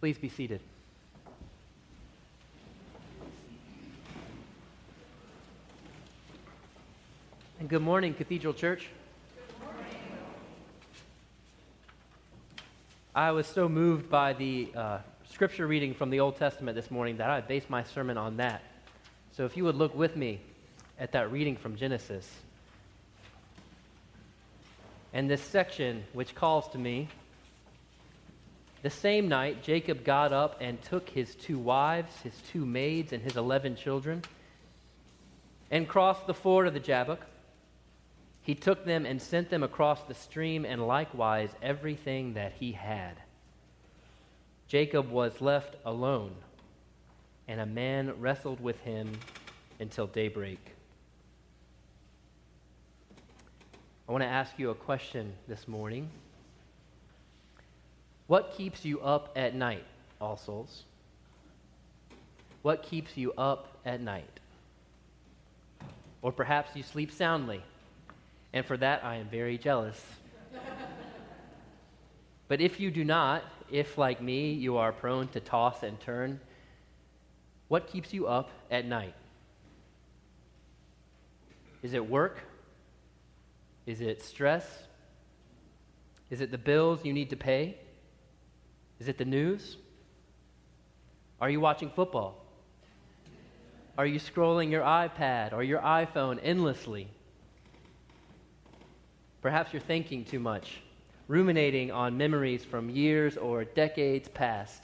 Please be seated. And good morning, Cathedral Church. I was so moved by the uh, scripture reading from the Old Testament this morning that I based my sermon on that. So if you would look with me at that reading from Genesis. And this section, which calls to me, the same night Jacob got up and took his two wives, his two maids, and his eleven children, and crossed the ford of the Jabbok. He took them and sent them across the stream, and likewise everything that he had. Jacob was left alone, and a man wrestled with him until daybreak. I want to ask you a question this morning. What keeps you up at night, all souls? What keeps you up at night? Or perhaps you sleep soundly, and for that I am very jealous. but if you do not, if like me you are prone to toss and turn, what keeps you up at night? Is it work? Is it stress? Is it the bills you need to pay? Is it the news? Are you watching football? Are you scrolling your iPad or your iPhone endlessly? Perhaps you're thinking too much, ruminating on memories from years or decades past,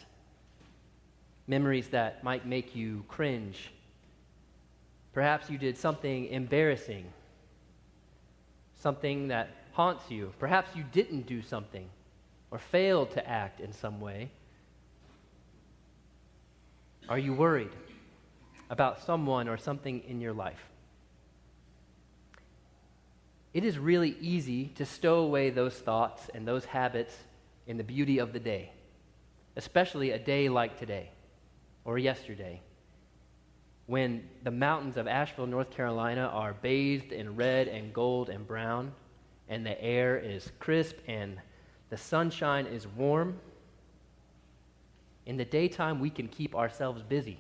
memories that might make you cringe. Perhaps you did something embarrassing something that haunts you. Perhaps you didn't do something or failed to act in some way. Are you worried about someone or something in your life? It is really easy to stow away those thoughts and those habits in the beauty of the day, especially a day like today or yesterday when the mountains of Asheville, North Carolina are bathed in red and gold and brown, and the air is crisp and the sunshine is warm, in the daytime we can keep ourselves busy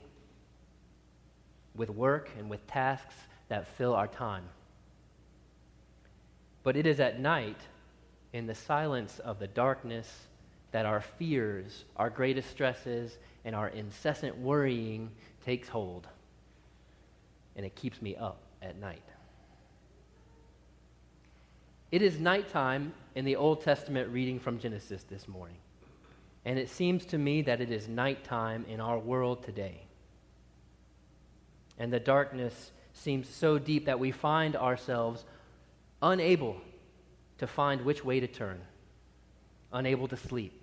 with work and with tasks that fill our time. But it is at night, in the silence of the darkness, that our fears, our greatest stresses, and our incessant worrying takes hold and it keeps me up at night. It is nighttime in the Old Testament reading from Genesis this morning. And it seems to me that it is nighttime in our world today. And the darkness seems so deep that we find ourselves unable to find which way to turn, unable to sleep,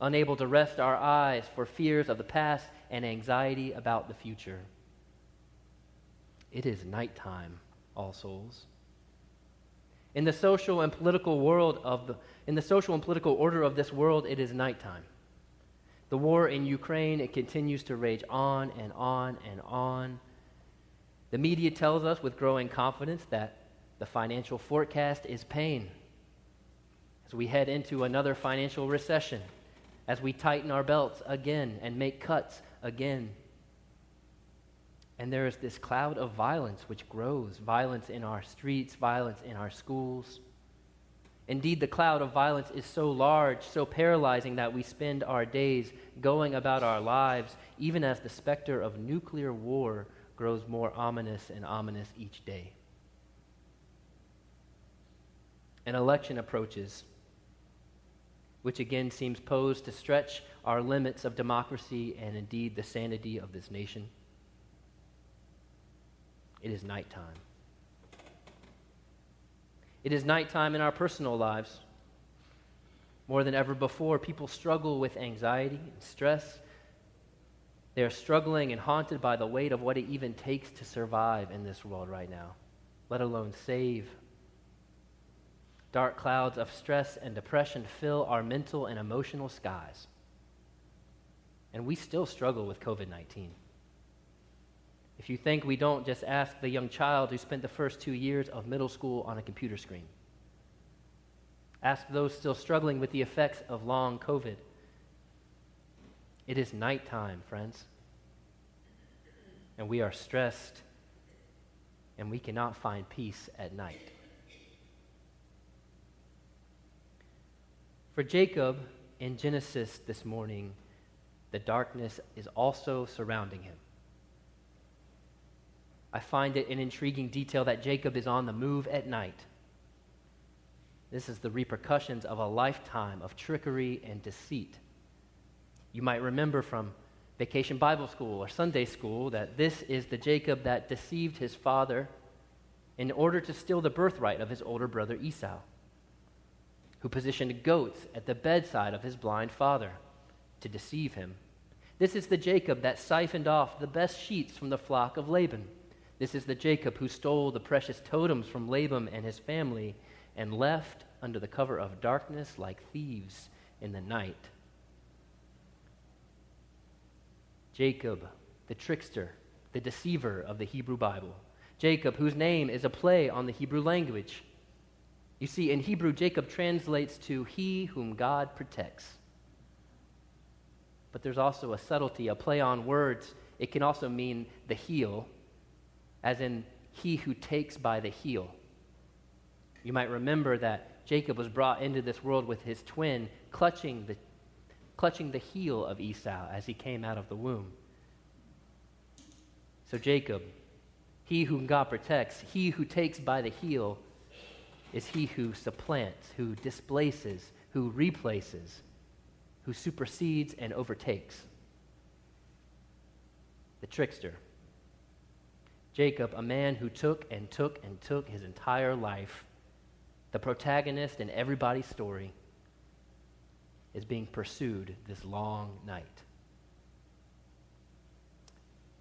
unable to rest our eyes for fears of the past and anxiety about the future. It is nighttime, all souls. In the social and political world of the, in the social and political order of this world, it is nighttime. The war in Ukraine, it continues to rage on and on and on. The media tells us with growing confidence that the financial forecast is pain. As we head into another financial recession, as we tighten our belts again and make cuts again. And there is this cloud of violence which grows violence in our streets, violence in our schools. Indeed, the cloud of violence is so large, so paralyzing that we spend our days going about our lives, even as the specter of nuclear war grows more ominous and ominous each day. An election approaches, which again seems posed to stretch our limits of democracy and indeed the sanity of this nation. It is nighttime. It is nighttime in our personal lives. More than ever before, people struggle with anxiety and stress. They are struggling and haunted by the weight of what it even takes to survive in this world right now, let alone save. Dark clouds of stress and depression fill our mental and emotional skies. And we still struggle with COVID 19. If you think we don't, just ask the young child who spent the first two years of middle school on a computer screen. Ask those still struggling with the effects of long COVID. It is nighttime, friends. And we are stressed, and we cannot find peace at night. For Jacob in Genesis this morning, the darkness is also surrounding him. I find it an intriguing detail that Jacob is on the move at night. This is the repercussions of a lifetime of trickery and deceit. You might remember from Vacation Bible School or Sunday School that this is the Jacob that deceived his father in order to steal the birthright of his older brother Esau, who positioned goats at the bedside of his blind father to deceive him. This is the Jacob that siphoned off the best sheets from the flock of Laban. This is the Jacob who stole the precious totems from Laban and his family and left under the cover of darkness like thieves in the night. Jacob, the trickster, the deceiver of the Hebrew Bible. Jacob, whose name is a play on the Hebrew language. You see, in Hebrew, Jacob translates to he whom God protects. But there's also a subtlety, a play on words. It can also mean the heel, as in he who takes by the heel. You might remember that Jacob was brought into this world with his twin, clutching the, clutching the heel of Esau as he came out of the womb. So, Jacob, he whom God protects, he who takes by the heel, is he who supplants, who displaces, who replaces, who supersedes and overtakes. The trickster. Jacob, a man who took and took and took his entire life the protagonist in everybody's story, is being pursued this long night.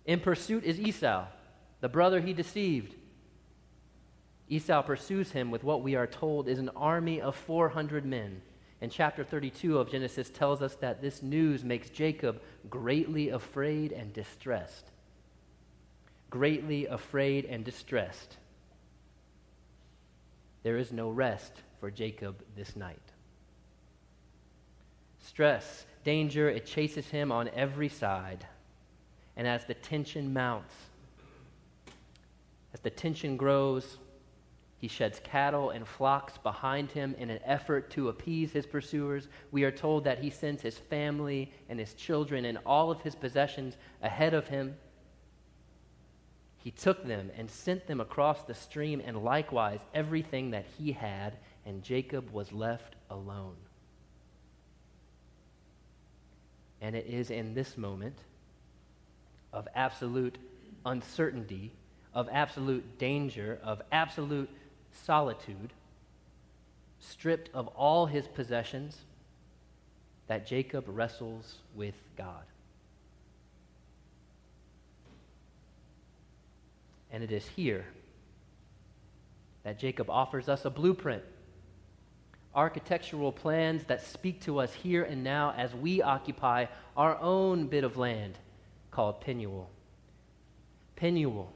In pursuit is Esau, the brother he deceived. Esau pursues him with what we are told is an army of 400 men. And chapter 32 of Genesis tells us that this news makes Jacob greatly afraid and distressed. Greatly afraid and distressed there is no rest for Jacob this night. Stress, danger, it chases him on every side. And as the tension mounts, as the tension grows, he sheds cattle and flocks behind him in an effort to appease his pursuers. We are told that he sends his family and his children and all of his possessions ahead of him he took them and sent them across the stream, and likewise everything that he had, and Jacob was left alone. And it is in this moment of absolute uncertainty, of absolute danger, of absolute solitude, stripped of all his possessions, that Jacob wrestles with God. And it is here that Jacob offers us a blueprint, architectural plans that speak to us here and now as we occupy our own bit of land called Penuel. Penuel,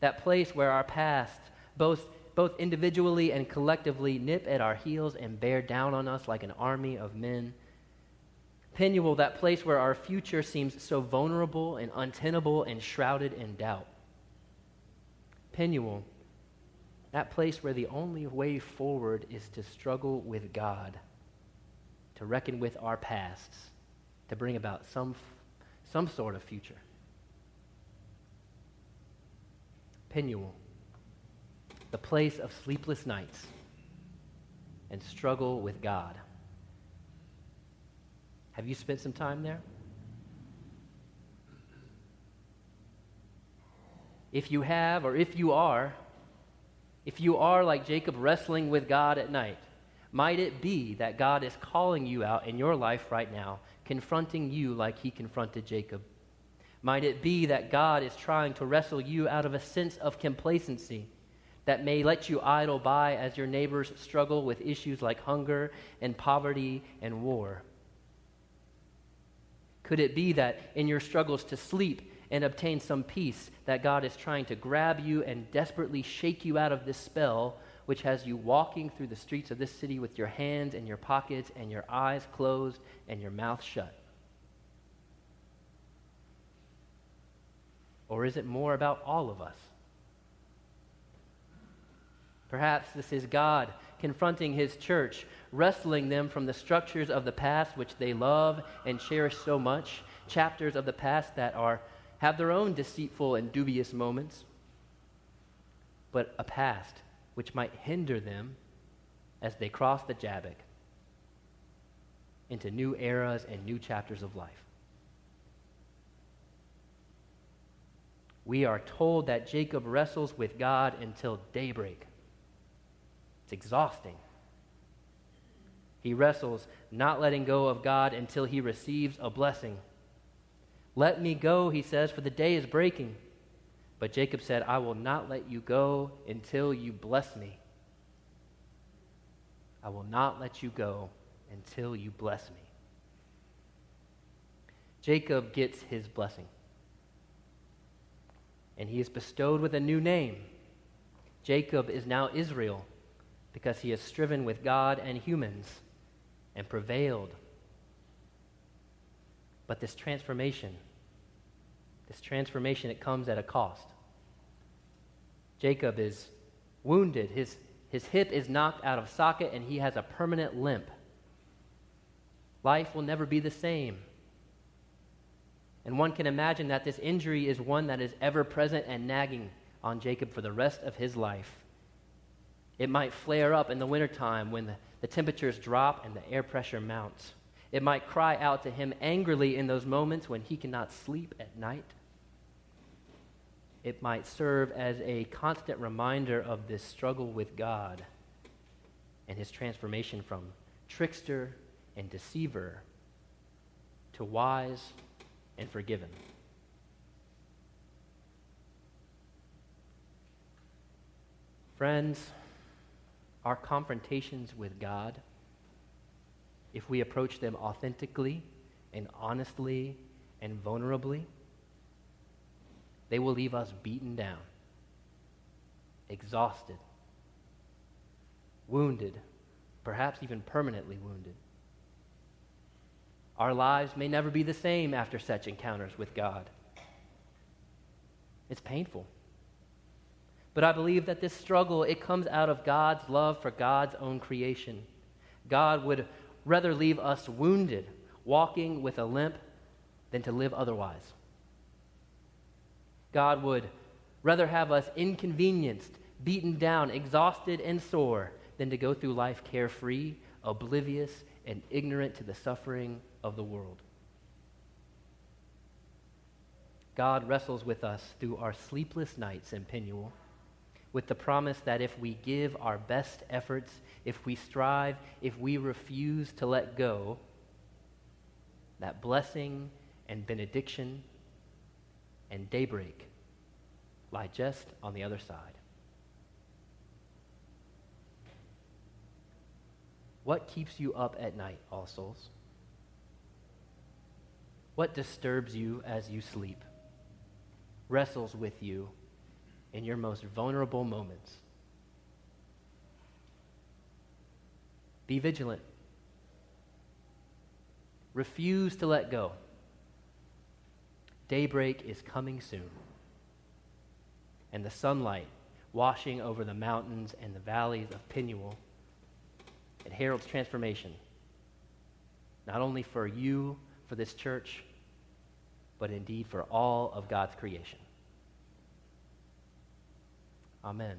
that place where our past, both, both individually and collectively, nip at our heels and bear down on us like an army of men. Penuel, that place where our future seems so vulnerable and untenable and shrouded in doubt. Penuel, that place where the only way forward is to struggle with God, to reckon with our pasts, to bring about some, some sort of future. Penuel, the place of sleepless nights and struggle with God. Have you spent some time there? If you have, or if you are, if you are like Jacob wrestling with God at night, might it be that God is calling you out in your life right now, confronting you like he confronted Jacob? Might it be that God is trying to wrestle you out of a sense of complacency that may let you idle by as your neighbors struggle with issues like hunger and poverty and war? Could it be that in your struggles to sleep and obtain some peace that God is trying to grab you and desperately shake you out of this spell, which has you walking through the streets of this city with your hands in your pockets and your eyes closed and your mouth shut? Or is it more about all of us? Perhaps this is God confronting his church, wrestling them from the structures of the past which they love and cherish so much, chapters of the past that are have their own deceitful and dubious moments, but a past which might hinder them as they cross the Jabbok into new eras and new chapters of life. We are told that Jacob wrestles with God until daybreak. It's exhausting. He wrestles, not letting go of God until he receives a blessing. Let me go, he says, for the day is breaking. But Jacob said, I will not let you go until you bless me. I will not let you go until you bless me. Jacob gets his blessing. And he is bestowed with a new name. Jacob is now Israel because he has striven with God and humans and prevailed. But this transformation, this transformation, it comes at a cost. Jacob is wounded. His, his hip is knocked out of socket and he has a permanent limp. Life will never be the same. And one can imagine that this injury is one that is ever present and nagging on Jacob for the rest of his life. It might flare up in the wintertime when the, the temperatures drop and the air pressure mounts. It might cry out to him angrily in those moments when he cannot sleep at night. It might serve as a constant reminder of this struggle with God and his transformation from trickster and deceiver to wise and forgiven. Friends, our confrontations with God, if we approach them authentically and honestly and vulnerably, they will leave us beaten down, exhausted, wounded, perhaps even permanently wounded. Our lives may never be the same after such encounters with God. It's painful. But I believe that this struggle, it comes out of God's love for God's own creation. God would rather leave us wounded, walking with a limp, than to live otherwise. God would rather have us inconvenienced, beaten down, exhausted, and sore than to go through life carefree, oblivious, and ignorant to the suffering of the world. God wrestles with us through our sleepless nights in Penuel with the promise that if we give our best efforts, if we strive, if we refuse to let go, that blessing and benediction and daybreak lie just on the other side. What keeps you up at night, all souls? What disturbs you as you sleep? Wrestles with you in your most vulnerable moments. Be vigilant. Refuse to let go. Daybreak is coming soon. And the sunlight washing over the mountains and the valleys of Penuel, it heralds transformation, not only for you, for this church, but indeed for all of God's creation. Amen.